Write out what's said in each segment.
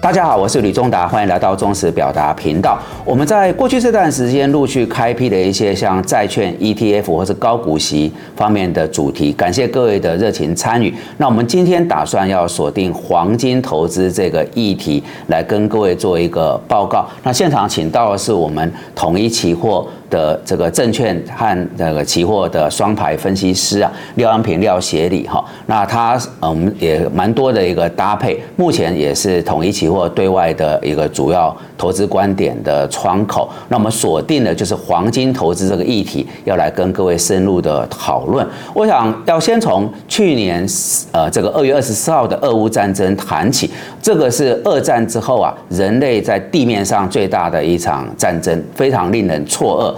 大家好，我是吕忠达，欢迎来到中实表达频道。我们在过去这段时间陆续开辟了一些像债券、ETF 或是高股息方面的主题，感谢各位的热情参与。那我们今天打算要锁定黄金投资这个议题，来跟各位做一个报告。那现场请到的是我们统一期货。的这个证券和这个期货的双排分析师啊，廖安平廖协理哈，那他呃我们也蛮多的一个搭配，目前也是统一期货对外的一个主要投资观点的窗口。那我们锁定的就是黄金投资这个议题，要来跟各位深入的讨论。我想要先从去年呃这个二月二十四号的俄乌战争谈起，这个是二战之后啊人类在地面上最大的一场战争，非常令人错愕。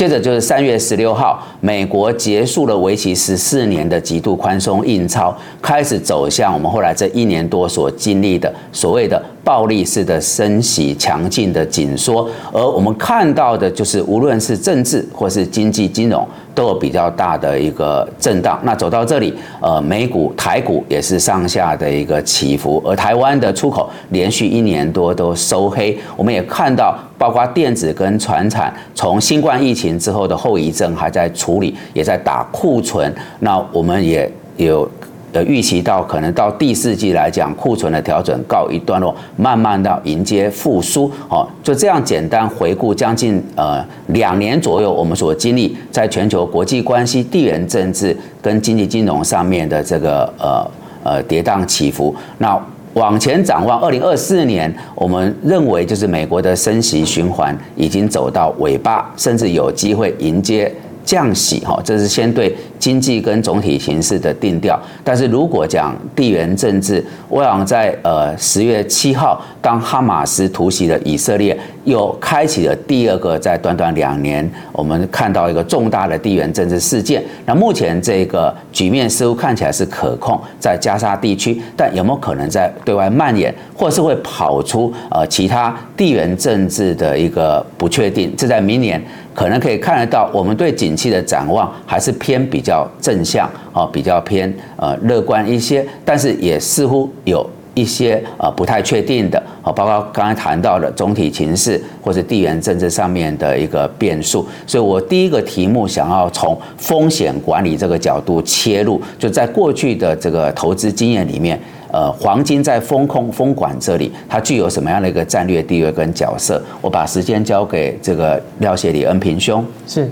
接着就是三月十六号，美国结束了为期十四年的极度宽松印钞，开始走向我们后来这一年多所经历的所谓的暴力式的升息、强劲的紧缩。而我们看到的就是，无论是政治或是经济金融，都有比较大的一个震荡。那走到这里，呃，美股、台股也是上下的一个起伏，而台湾的出口连续一年多都收黑。我们也看到。包括电子跟船产，从新冠疫情之后的后遗症还在处理，也在打库存。那我们也有呃预期到，可能到第四季来讲，库存的调整告一段落，慢慢的迎接复苏。哦，就这样简单回顾将近呃两年左右，我们所经历在全球国际关系、地缘政治跟经济金融上面的这个呃呃跌宕起伏。那往前展望，二零二四年，我们认为就是美国的升息循环已经走到尾巴，甚至有机会迎接降息。哈，这是先对。经济跟总体形势的定调，但是如果讲地缘政治，我想在呃十月七号，当哈马斯突袭了以色列，又开启了第二个在短短两年，我们看到一个重大的地缘政治事件。那目前这个局面似乎看起来是可控，在加沙地区，但有没有可能在对外蔓延，或是会跑出呃其他地缘政治的一个不确定？这在明年可能可以看得到，我们对景气的展望还是偏比较。较正向啊，比较偏呃乐观一些，但是也似乎有一些呃不太确定的啊，包括刚才谈到的总体情势或者地缘政治上面的一个变数。所以我第一个题目想要从风险管理这个角度切入，就在过去的这个投资经验里面，呃，黄金在风控风管这里，它具有什么样的一个战略地位跟角色？我把时间交给这个廖谢里恩平兄。是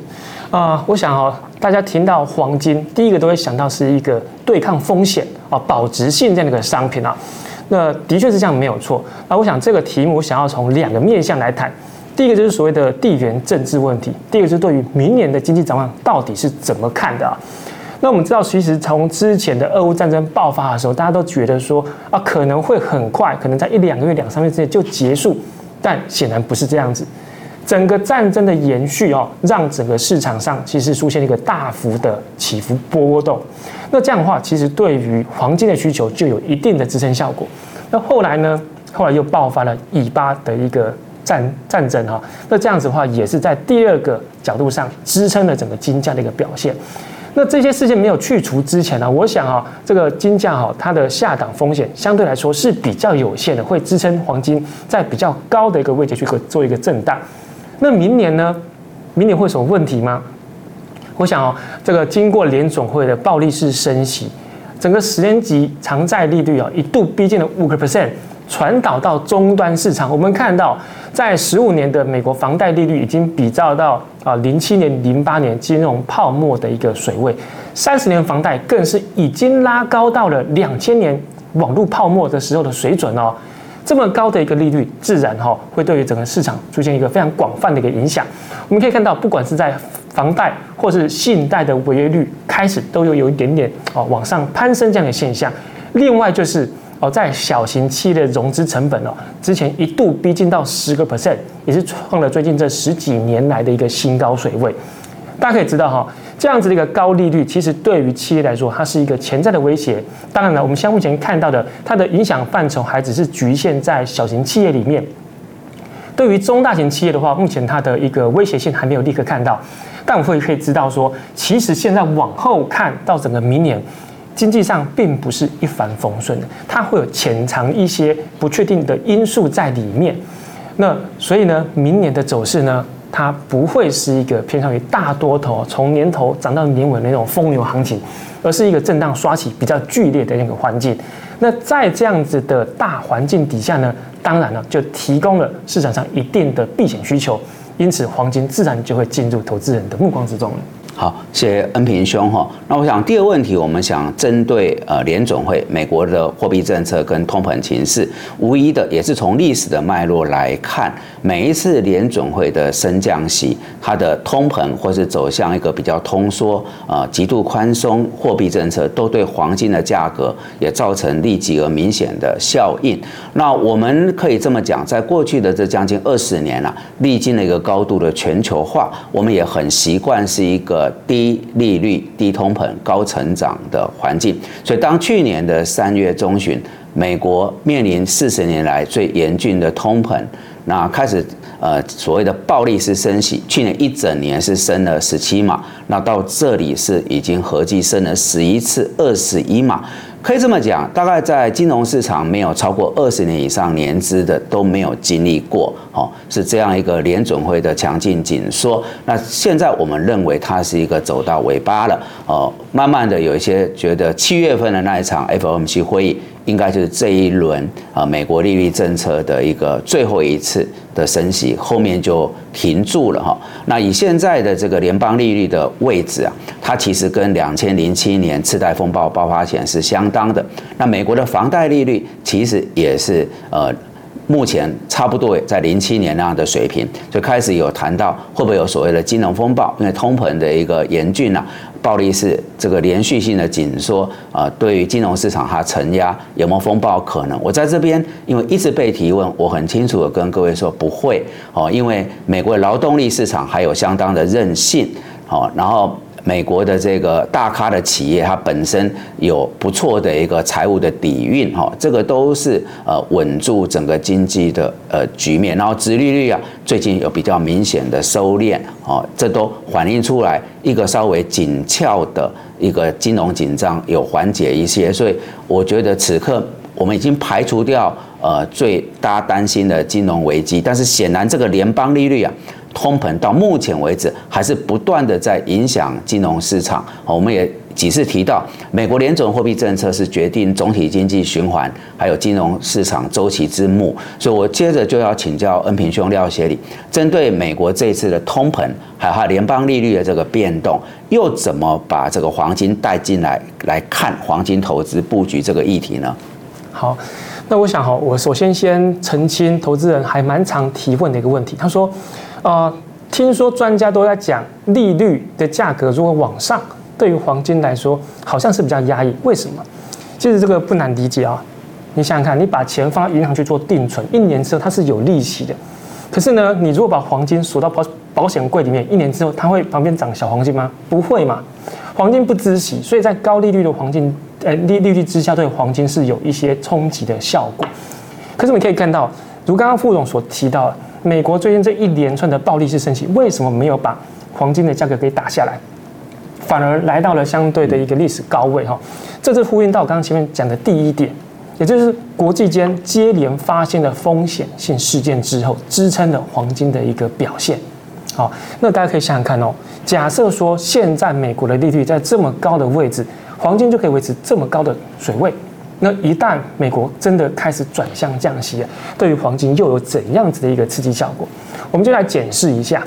啊，我想哦。大家听到黄金，第一个都会想到是一个对抗风险啊、保值性这样的一个商品啊。那的确是这样，没有错。那我想这个题目想要从两个面向来谈，第一个就是所谓的地缘政治问题，第二个就是对于明年的经济展望到底是怎么看的啊？那我们知道，其实从之前的俄乌战争爆发的时候，大家都觉得说啊，可能会很快，可能在一两个月、两三个月之内就结束，但显然不是这样子。整个战争的延续哦，让整个市场上其实出现一个大幅的起伏波动。那这样的话，其实对于黄金的需求就有一定的支撑效果。那后来呢？后来又爆发了以巴的一个战战争哈。那这样子的话，也是在第二个角度上支撑了整个金价的一个表现。那这些事件没有去除之前呢，我想啊，这个金价哈，它的下档风险相对来说是比较有限的，会支撑黄金在比较高的一个位置去做一个震荡。那明年呢？明年会有什么问题吗？我想哦，这个经过联总会的暴力式升息，整个十年级长债利率啊一度逼近了五个 percent，传导到终端市场。我们看到，在十五年的美国房贷利率已经比照到啊零七年、零八年金融泡沫的一个水位，三十年房贷更是已经拉高到了两千年网络泡沫的时候的水准哦。这么高的一个利率，自然哈会对于整个市场出现一个非常广泛的一个影响。我们可以看到，不管是在房贷或是信贷的违约率，开始都有有一点点哦往上攀升这样的现象。另外就是哦，在小型企业的融资成本哦，之前一度逼近到十个 percent，也是创了最近这十几年来的一个新高水位。大家可以知道哈。这样子的一个高利率，其实对于企业来说，它是一个潜在的威胁。当然了，我们像目前看到的，它的影响范畴还只是局限在小型企业里面。对于中大型企业的话，目前它的一个威胁性还没有立刻看到，但我会可以知道说，其实现在往后看到整个明年。经济上并不是一帆风顺的，它会有潜藏一些不确定的因素在里面。那所以呢，明年的走势呢，它不会是一个偏向于大多头，从年头涨到年尾那种疯牛行情，而是一个震荡刷起比较剧烈的那个环境。那在这样子的大环境底下呢，当然了，就提供了市场上一定的避险需求，因此黄金自然就会进入投资人的目光之中了。好，谢谢恩平兄哈。那我想第二个问题，我们想针对呃联总会美国的货币政策跟通膨情势，无疑的也是从历史的脉络来看，每一次联总会的升降息，它的通膨或是走向一个比较通缩啊极度宽松货币政策，都对黄金的价格也造成立即而明显的效应。那我们可以这么讲，在过去的这将近二十年了，历经了一个高度的全球化，我们也很习惯是一个。低利率、低通膨、高成长的环境，所以当去年的三月中旬，美国面临四十年来最严峻的通膨，那开始呃所谓的暴力式升息，去年一整年是升了十七码，那到这里是已经合计升了十一次二十一码。可以这么讲，大概在金融市场没有超过二十年以上年资的都没有经历过，哦，是这样一个联准会的强劲紧缩。那现在我们认为它是一个走到尾巴了，哦，慢慢的有一些觉得七月份的那一场 FOMC 会议。应该就是这一轮啊，美国利率政策的一个最后一次的升息，后面就停住了哈。那以现在的这个联邦利率的位置啊，它其实跟两千零七年次贷风暴爆发前是相当的。那美国的房贷利率其实也是呃。目前差不多也在零七年那样的水平，就开始有谈到会不会有所谓的金融风暴，因为通膨的一个严峻啊，暴力是这个连续性的紧缩啊，对于金融市场它承压有没有风暴可能？我在这边因为一直被提问，我很清楚的跟各位说不会哦，因为美国劳动力市场还有相当的韧性哦，然后。美国的这个大咖的企业，它本身有不错的一个财务的底蕴，哈，这个都是呃稳住整个经济的呃局面。然后，殖利率啊，最近有比较明显的收敛，哦，这都反映出来一个稍微紧俏的一个金融紧张有缓解一些。所以，我觉得此刻我们已经排除掉呃最大家担心的金融危机，但是显然这个联邦利率啊。通膨到目前为止还是不断的在影响金融市场。我们也几次提到，美国联准货币政策是决定总体经济循环还有金融市场周期之目。所以我接着就要请教恩平兄廖协理，针对美国这次的通膨还有它联邦利率的这个变动，又怎么把这个黄金带进来来看黄金投资布局这个议题呢？好，那我想哈，我首先先澄清投资人还蛮常提问的一个问题，他说。呃，听说专家都在讲利率的价格如果往上，对于黄金来说好像是比较压抑。为什么？其实这个不难理解啊。你想想看，你把钱放到银行去做定存，一年之后它是有利息的。可是呢，你如果把黄金锁到保保险柜里面，一年之后它会旁边长小黄金吗？不会嘛。黄金不孳息，所以在高利率的黄金呃利利率之下，对黄金是有一些冲击的效果。可是你可以看到，如刚刚副总所提到。美国最近这一连串的暴力式升息，为什么没有把黄金的价格给打下来，反而来到了相对的一个历史高位？哈，这是呼应到刚刚前面讲的第一点，也就是国际间接连发现的风险性事件之后，支撑了黄金的一个表现。好，那大家可以想想看哦，假设说现在美国的利率在这么高的位置，黄金就可以维持这么高的水位。那一旦美国真的开始转向降息了，对于黄金又有怎样子的一个刺激效果？我们就来检视一下。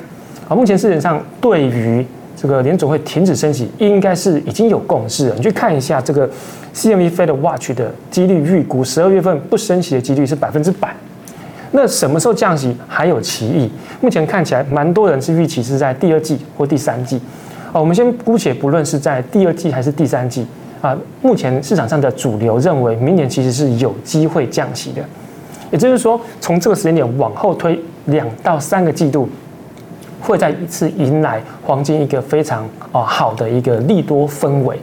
啊，目前市场上对于这个联总会停止升息，应该是已经有共识了。你去看一下这个 CME Fed Watch 的几率预估，十二月份不升息的几率是百分之百。那什么时候降息还有歧义？目前看起来，蛮多人是预期是在第二季或第三季。啊，我们先姑且不论是在第二季还是第三季。啊，目前市场上的主流认为，明年其实是有机会降息的，也就是说，从这个时间点往后推两到三个季度，会再一次迎来黄金一个非常啊好的一个利多氛围。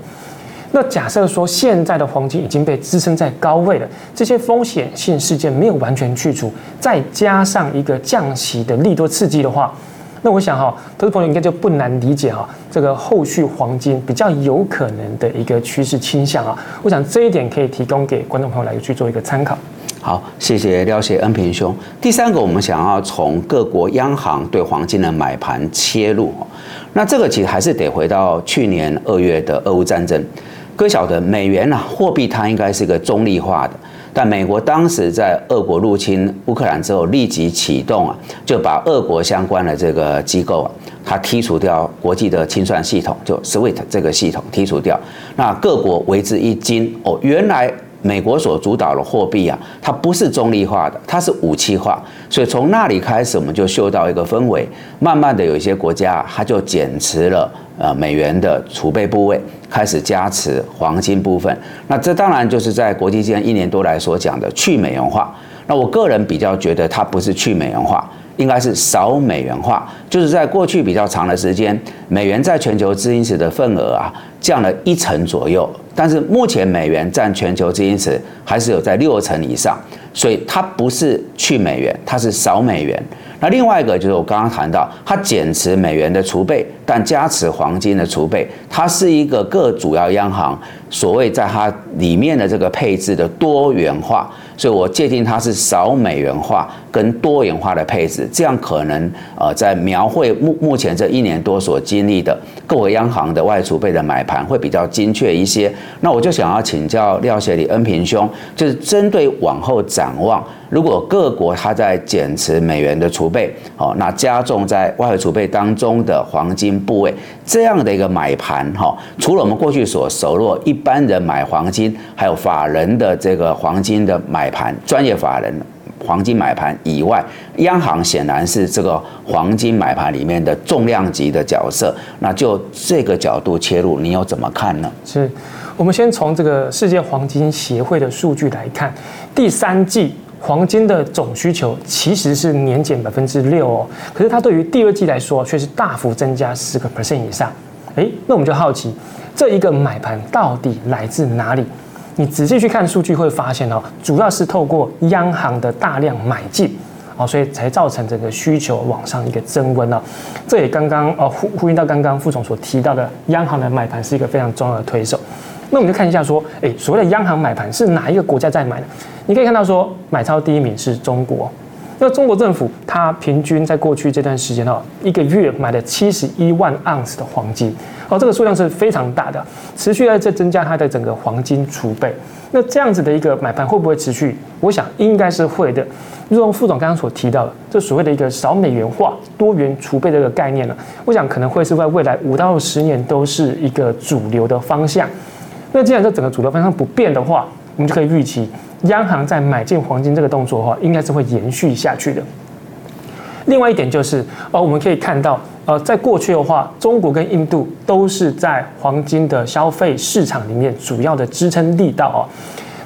那假设说现在的黄金已经被支撑在高位了，这些风险性事件没有完全去除，再加上一个降息的利多刺激的话，那我想哈，投资朋友应该就不难理解哈，这个后续黄金比较有可能的一个趋势倾向啊。我想这一点可以提供给观众朋友来去做一个参考。好，谢谢廖谢恩平兄。第三个，我们想要从各国央行对黄金的买盘切入，那这个其实还是得回到去年二月的俄乌战争。各晓得美元啊，货币它应该是一个中立化的，但美国当时在俄国入侵乌克兰之后，立即启动啊，就把俄国相关的这个机构啊，它剔除掉国际的清算系统，就 SWIFT 这个系统剔除掉，那各国为之一惊哦，原来。美国所主导的货币啊，它不是中立化的，它是武器化。所以从那里开始，我们就嗅到一个氛围，慢慢的有一些国家，它就减持了呃美元的储备部位，开始加持黄金部分。那这当然就是在国际间一年多来所讲的去美元化。那我个人比较觉得它不是去美元化。应该是少美元化，就是在过去比较长的时间，美元在全球资金池的份额啊降了一成左右，但是目前美元占全球资金池还是有在六成以上，所以它不是去美元，它是少美元。那另外一个就是我刚刚谈到，它减持美元的储备，但加持黄金的储备，它是一个各主要央行所谓在它里面的这个配置的多元化，所以我界定它是少美元化跟多元化的配置，这样可能呃在描绘目目前这一年多所经历的各个央行的外储备的买盘会比较精确一些。那我就想要请教廖协理恩平兄，就是针对往后展望。如果各国它在减持美元的储备，哦，那加重在外汇储备当中的黄金部位这样的一个买盘，哈，除了我们过去所熟络一般人买黄金，还有法人的这个黄金的买盘，专业法人黄金买盘以外，央行显然是这个黄金买盘里面的重量级的角色。那就这个角度切入，你又怎么看呢？是，我们先从这个世界黄金协会的数据来看，第三季。黄金的总需求其实是年减百分之六哦，可是它对于第二季来说却是大幅增加十个 percent 以上。哎，那我们就好奇，这一个买盘到底来自哪里？你仔细去看数据会发现哦，主要是透过央行的大量买进哦，所以才造成整个需求往上一个增温哦。这也刚刚哦呼呼应到刚刚副总所提到的，央行的买盘是一个非常重要的推手。那我们就看一下说，哎，所谓的央行买盘是哪一个国家在买呢？你可以看到说，买超第一名是中国。那中国政府它平均在过去这段时间哦，一个月买了七十一万盎司的黄金，哦，这个数量是非常大的，持续在增加它的整个黄金储备。那这样子的一个买盘会不会持续？我想应该是会的。如同副总刚刚所提到的，这所谓的一个少美元化、多元储备这个概念呢，我想可能会是在未来五到十年都是一个主流的方向。那既然这整个主流方向不变的话，我们就可以预期，央行在买进黄金这个动作的话，应该是会延续下去的。另外一点就是，呃，我们可以看到，呃，在过去的话，中国跟印度都是在黄金的消费市场里面主要的支撑力道哦。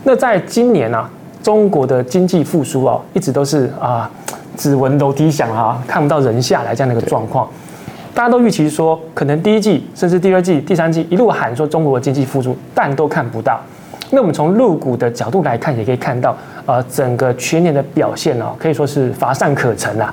那在今年呢，中国的经济复苏哦，一直都是啊，只闻楼梯响啊，看不到人下来这样的一个状况。大家都预期说，可能第一季甚至第二季、第三季一路喊说中国的经济复苏，但都看不到。那我们从入股的角度来看，也可以看到，呃，整个全年的表现哦，可以说是乏善可陈啊。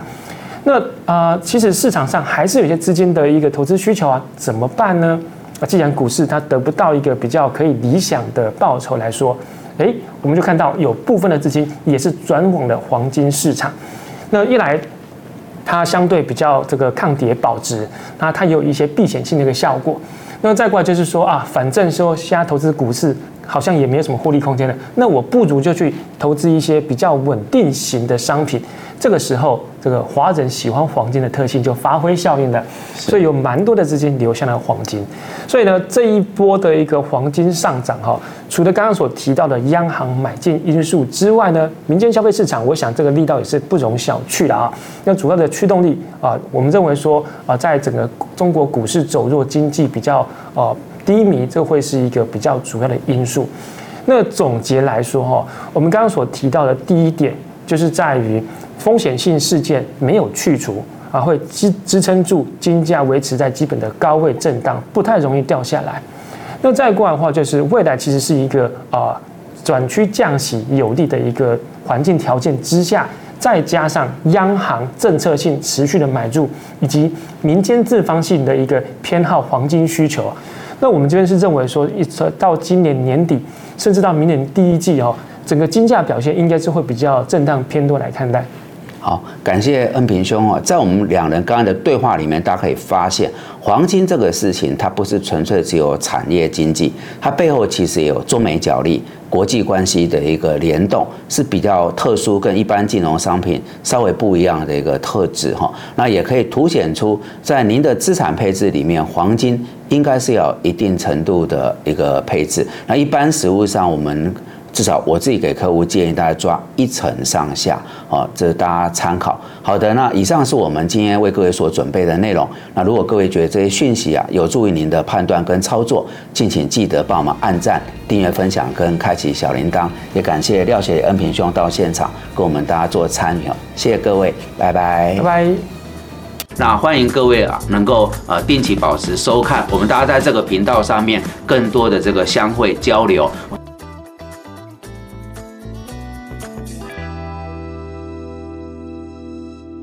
那啊，其实市场上还是有些资金的一个投资需求啊，怎么办呢？啊，既然股市它得不到一个比较可以理想的报酬来说，哎，我们就看到有部分的资金也是转往了黄金市场。那一来，它相对比较这个抗跌保值，那它有一些避险性的一个效果。那再过来就是说啊，反正说现在投资股市好像也没有什么获利空间了，那我不如就去投资一些比较稳定型的商品。这个时候，这个华人喜欢黄金的特性就发挥效应了，所以有蛮多的资金流向了黄金。所以呢，这一波的一个黄金上涨哈，除了刚刚所提到的央行买进因素之外呢，民间消费市场，我想这个力道也是不容小觑的啊。那主要的驱动力啊，我们认为说啊，在整个中国股市走弱、经济比较呃低迷，这会是一个比较主要的因素。那总结来说哈，我们刚刚所提到的第一点，就是在于。风险性事件没有去除啊，会支支撑住金价维持在基本的高位震荡，不太容易掉下来。那再过来的话，就是未来其实是一个啊转趋降息有利的一个环境条件之下，再加上央行政策性持续的买入，以及民间自方性的一个偏好黄金需求啊。那我们这边是认为说，一直到今年年底，甚至到明年第一季哦，整个金价表现应该是会比较震荡偏多来看待。好，感谢恩平兄啊，在我们两人刚刚的对话里面，大家可以发现，黄金这个事情，它不是纯粹只有产业经济，它背后其实也有中美角力、国际关系的一个联动，是比较特殊，跟一般金融商品稍微不一样的一个特质哈。那也可以凸显出，在您的资产配置里面，黄金应该是要一定程度的一个配置。那一般实物上，我们。至少我自己给客户建议，大家抓一层上下，哦，这是大家参考。好的，那以上是我们今天为各位所准备的内容。那如果各位觉得这些讯息啊有助于您的判断跟操作，敬请记得帮我们按赞、订阅、分享跟开启小铃铛。也感谢廖学恩平兄到现场跟我们大家做参与，谢谢各位，拜拜，拜拜。那欢迎各位啊，能够呃定期保持收看，我们大家在这个频道上面更多的这个相会交流。